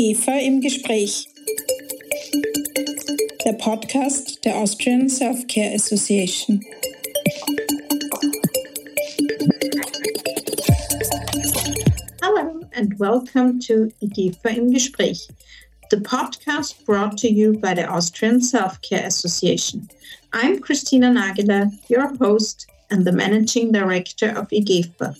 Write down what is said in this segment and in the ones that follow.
IGEPHA im Gespräch. Der Podcast der Austrian Self-Care Association. Hello and welcome to IGEPHA im Gespräch, the podcast brought to you by the Austrian Self-Care Association. I'm Christina Nagela, your host and the managing director of IGEPHA.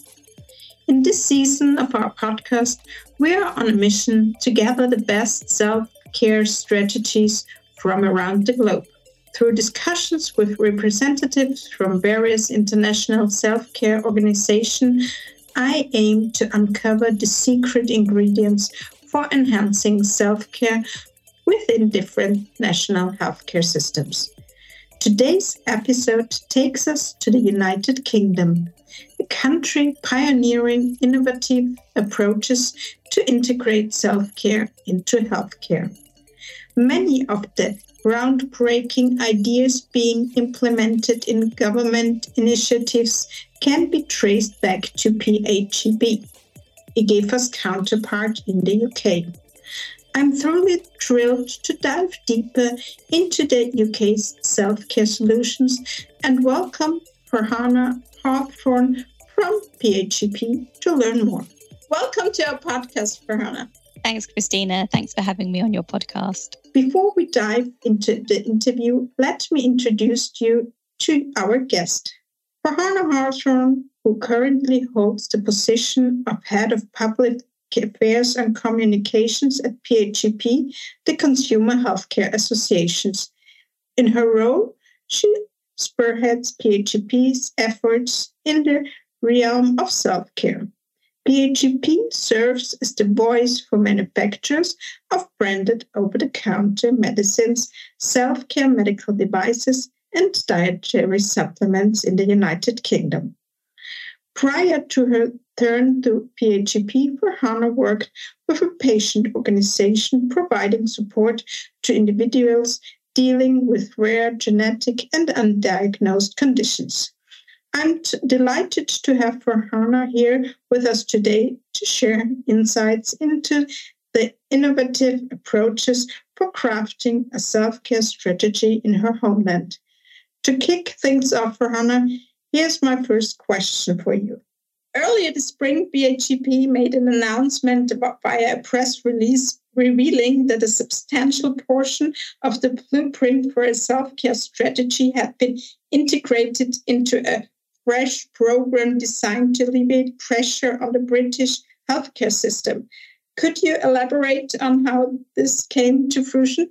In this season of our podcast, we are on a mission to gather the best self care strategies from around the globe. Through discussions with representatives from various international self care organizations, I aim to uncover the secret ingredients for enhancing self care within different national healthcare systems. Today's episode takes us to the United Kingdom, country pioneering innovative approaches to integrate self care into healthcare. Many of the groundbreaking ideas being implemented in government initiatives can be traced back to PAGB, IGEPHA's counterpart in the UK. I'm thoroughly thrilled to dive deeper into the UK's self care solutions and welcome Farhana Hawthorn from PAGB to learn more. Welcome to our podcast, Farhana. Thanks, Christina. Thanks for having me on your podcast. Before we dive into the interview, let me introduce you to our guest. Farhana Hawthorn, who currently holds the position of Head of Public Affairs and Communications at PAGB, the Consumer Healthcare Associations. In her role, she spearheads PAGB's efforts in the realm of self care. PAGB serves as the voice for manufacturers of branded over the counter medicines, self care medical devices, and dietary supplements in the United Kingdom. Prior to her turn to PAGB, Farhana worked with a patient organization providing support to individuals dealing with rare genetic and undiagnosed conditions. I'm t- delighted to have Farhana here with us today to share insights into the innovative approaches for crafting a self care strategy in her homeland. To kick things off, Farhana, here's my first question for you. Earlier this spring, PAGB made an announcement about, via a press release revealing that a substantial portion of the blueprint for a self care strategy had been integrated into a fresh program designed to alleviate pressure on the British healthcare system. Could you elaborate on how this came to fruition?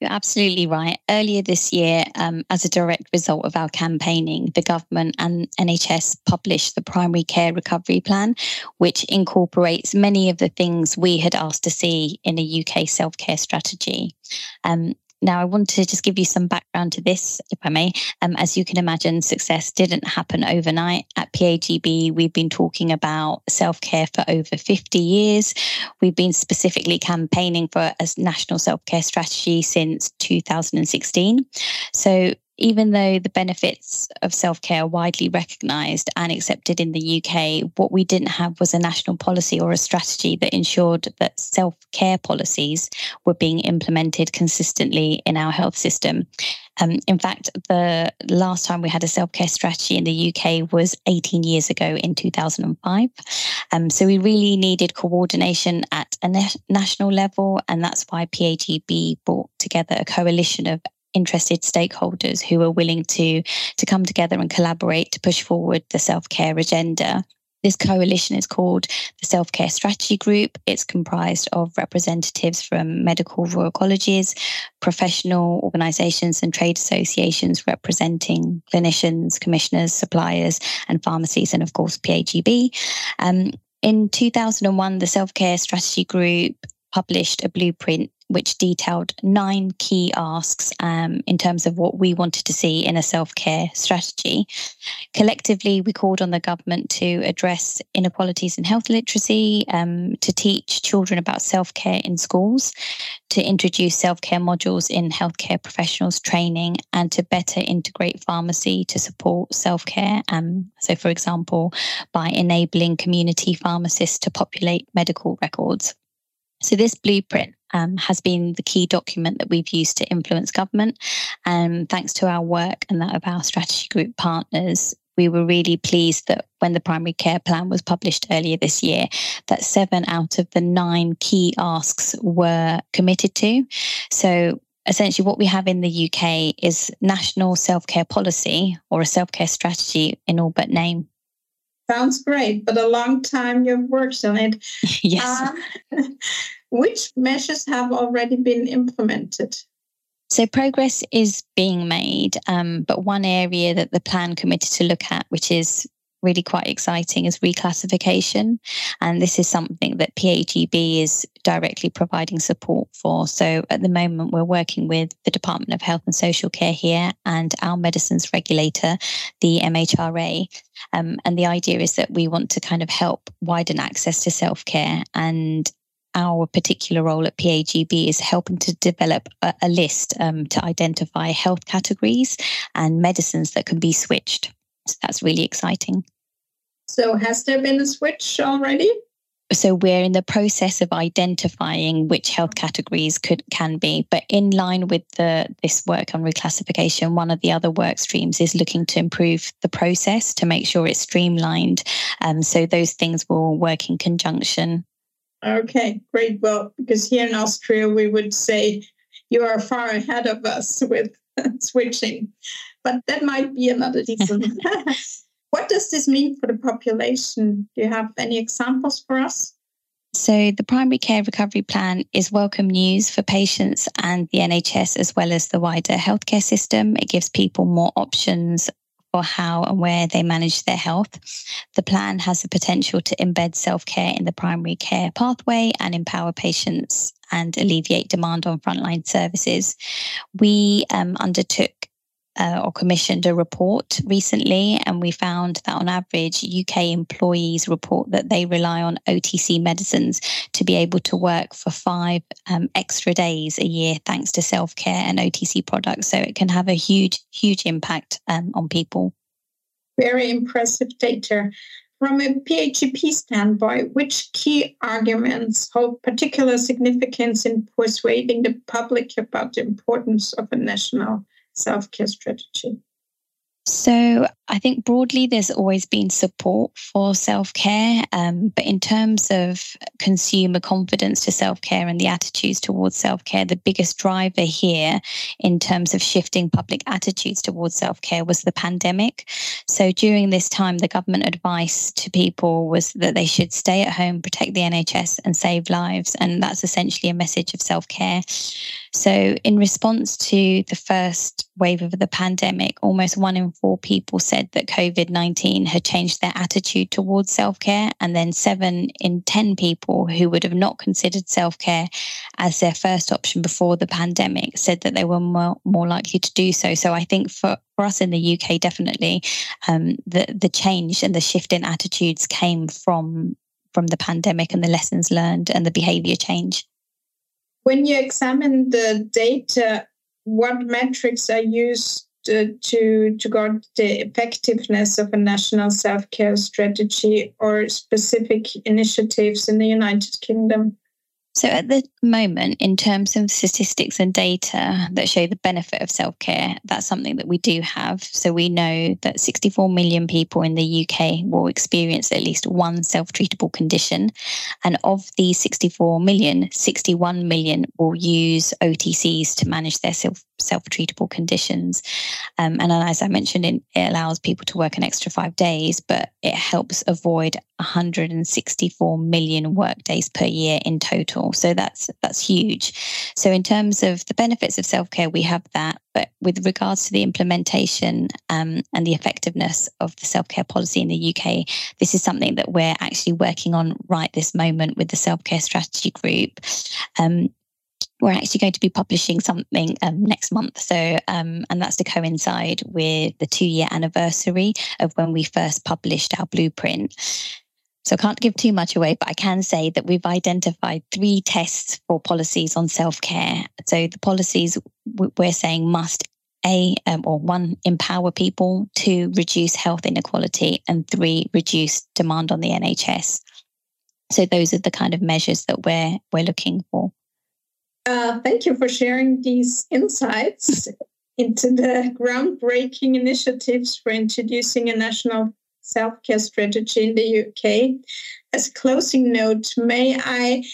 You're absolutely right. Earlier this year, um, as a direct result of our campaigning, the government and NHS published the Primary Care Recovery Plan, which incorporates many of the things we had asked to see in a UK self care strategy. Um, now, I want to just give you some background to this, if I may. Um, as you can imagine, success didn't happen overnight. At PAGB, we've been talking about self care for over 50 years. We've been specifically campaigning for a national self care strategy since 2016. So, even though the benefits of self care are widely recognised and accepted in the UK, what we didn't have was a national policy or a strategy that ensured that self care policies were being implemented consistently in our health system. Um, in fact, the last time we had a self care strategy in the UK was 18 years ago in 2005. Um, so we really needed coordination at a na- national level, and that's why PAGB brought together a coalition of interested stakeholders who are willing to to come together and collaborate to push forward the self-care agenda this coalition is called the Self Care Strategy Group. It's comprised of representatives from medical royal colleges, professional organisations, and trade associations representing clinicians, commissioners, suppliers, and pharmacies, and of course, PAGB. Um, in 2001, the Self Care Strategy Group published a blueprint which detailed nine key asks um, in terms of what we wanted to see in a self care strategy. Collectively, we called on the government to address inequalities in health literacy, um, to teach children about self care in schools, to introduce self care modules in healthcare professionals training, and to better integrate pharmacy to support self care. Um, so, for example, by enabling community pharmacists to populate medical records. So, this blueprint um, has been the key document that we've used to influence government. And thanks to our work and that of our strategy group partners, we were really pleased that when the primary care plan was published earlier this year, that seven out of the nine key asks were committed to. So essentially what we have in the UK is national self-care policy or a self-care strategy in all but name. Sounds great, but a long time you've worked on it. yes. Uh, which measures have already been implemented? So progress is being made, um, but one area that the plan committed to look at, which is really quite exciting is reclassification. And this is something that PAGB is directly providing support for. So at the moment, we're working with the Department of Health and Social Care here and our medicines regulator, the MHRA. Um, and the idea is that we want to kind of help widen access to self care. And our particular role at PAGB is helping to develop a, a list um, to identify health categories and medicines that can be switched. So that's really exciting. So, has there been a switch already? So we're in the process of identifying which health categories could can be, but in line with the this work on reclassification, one of the other work streams is looking to improve the process to make sure it's streamlined. Um, so those things will work in conjunction. Okay, great. Well, because here in Austria we would say you are far ahead of us with switching but that might be another different. what does this mean for the population? Do you have any examples for us? So, the primary care recovery plan is welcome news for patients and the NHS, as well as the wider healthcare system. It gives people more options for how and where they manage their health. The plan has the potential to embed self care in the primary care pathway and empower patients and alleviate demand on frontline services. We um, undertook uh, or commissioned a report recently, and we found that on average, UK employees report that they rely on OTC medicines to be able to work for five um, extra days a year, thanks to self care and OTC products. So it can have a huge, huge impact um, on people. Very impressive data. From a PAGB standpoint, which key arguments hold particular significance in persuading the public about the importance of a national self care strategy? So, I think broadly there's always been support for self care. Um, but in terms of consumer confidence to self care and the attitudes towards self care, the biggest driver here in terms of shifting public attitudes towards self care was the pandemic. So, during this time, the government advice to people was that they should stay at home, protect the NHS, and save lives. And that's essentially a message of self care. So, in response to the first wave of the pandemic, almost one in four people said that COVID 19 had changed their attitude towards self care. And then seven in 10 people who would have not considered self care as their first option before the pandemic said that they were more, more likely to do so. So, I think for, for us in the UK, definitely um, the, the change and the shift in attitudes came from from the pandemic and the lessons learned and the behavior change. When you examine the data, what metrics are used to to guard the effectiveness of a national self-care strategy or specific initiatives in the United Kingdom? So, at the moment, in terms of statistics and data that show the benefit of self care, that's something that we do have. So, we know that 64 million people in the UK will experience at least one self treatable condition. And of these 64 million, 61 million will use OTCs to manage their self self treatable conditions. Um, and as I mentioned, it allows people to work an extra five days, but it helps avoid 164 million work days per year in total. So that's that's huge. So in terms of the benefits of self care, we have that. But with regards to the implementation um, and the effectiveness of the self care policy in the UK, this is something that we're actually working on right this moment with the self care strategy group. Um, we're actually going to be publishing something um, next month. So, um, and that's to coincide with the two year anniversary of when we first published our blueprint. So I can't give too much away, but I can say that we've identified three tests for policies on self care. So the policies we're saying must a um, or one empower people, two reduce health inequality, and three reduce demand on the NHS. So those are the kind of measures that we're we're looking for. Uh, thank you for sharing these insights into the groundbreaking initiatives for introducing a national self care strategy in the UK. As a closing note, may I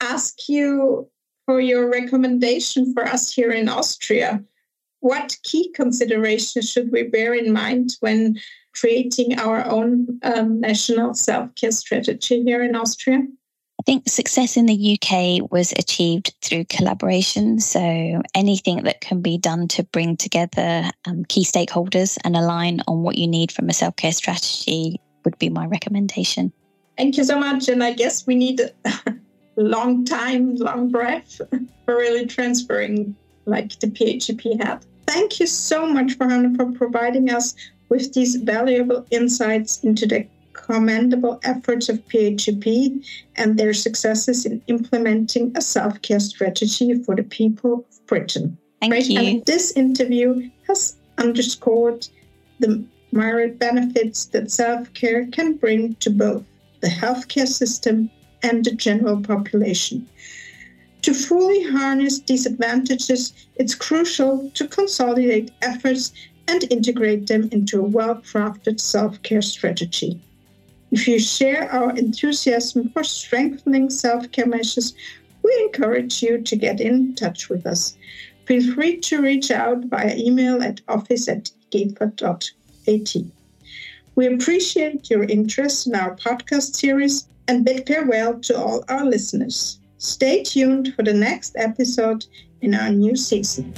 ask you for your recommendation for us here in Austria? What key considerations should we bear in mind when creating our own um, national self care strategy here in Austria? I think success in the UK was achieved through collaboration. So anything that can be done to bring together um, key stakeholders and align on what you need from a self care strategy would be my recommendation. Thank you so much. And I guess we need a long time, long breath for really transferring like the PAGB had. Thank you so much, for for providing us with these valuable insights into the commendable efforts of PAGB and their successes in implementing a self care strategy for the people of Britain. Thank right? you. And this interview has underscored the myriad benefits that self care can bring to both the healthcare system and the general population. To fully harness these advantages, it's crucial to consolidate efforts and integrate them into a well crafted self care strategy. If you share our enthusiasm for strengthening self care measures, we encourage you to get in touch with us. Feel free to reach out via email at office at gefa.at. We appreciate your interest in our podcast series and bid farewell to all our listeners. Stay tuned for the next episode in our new season.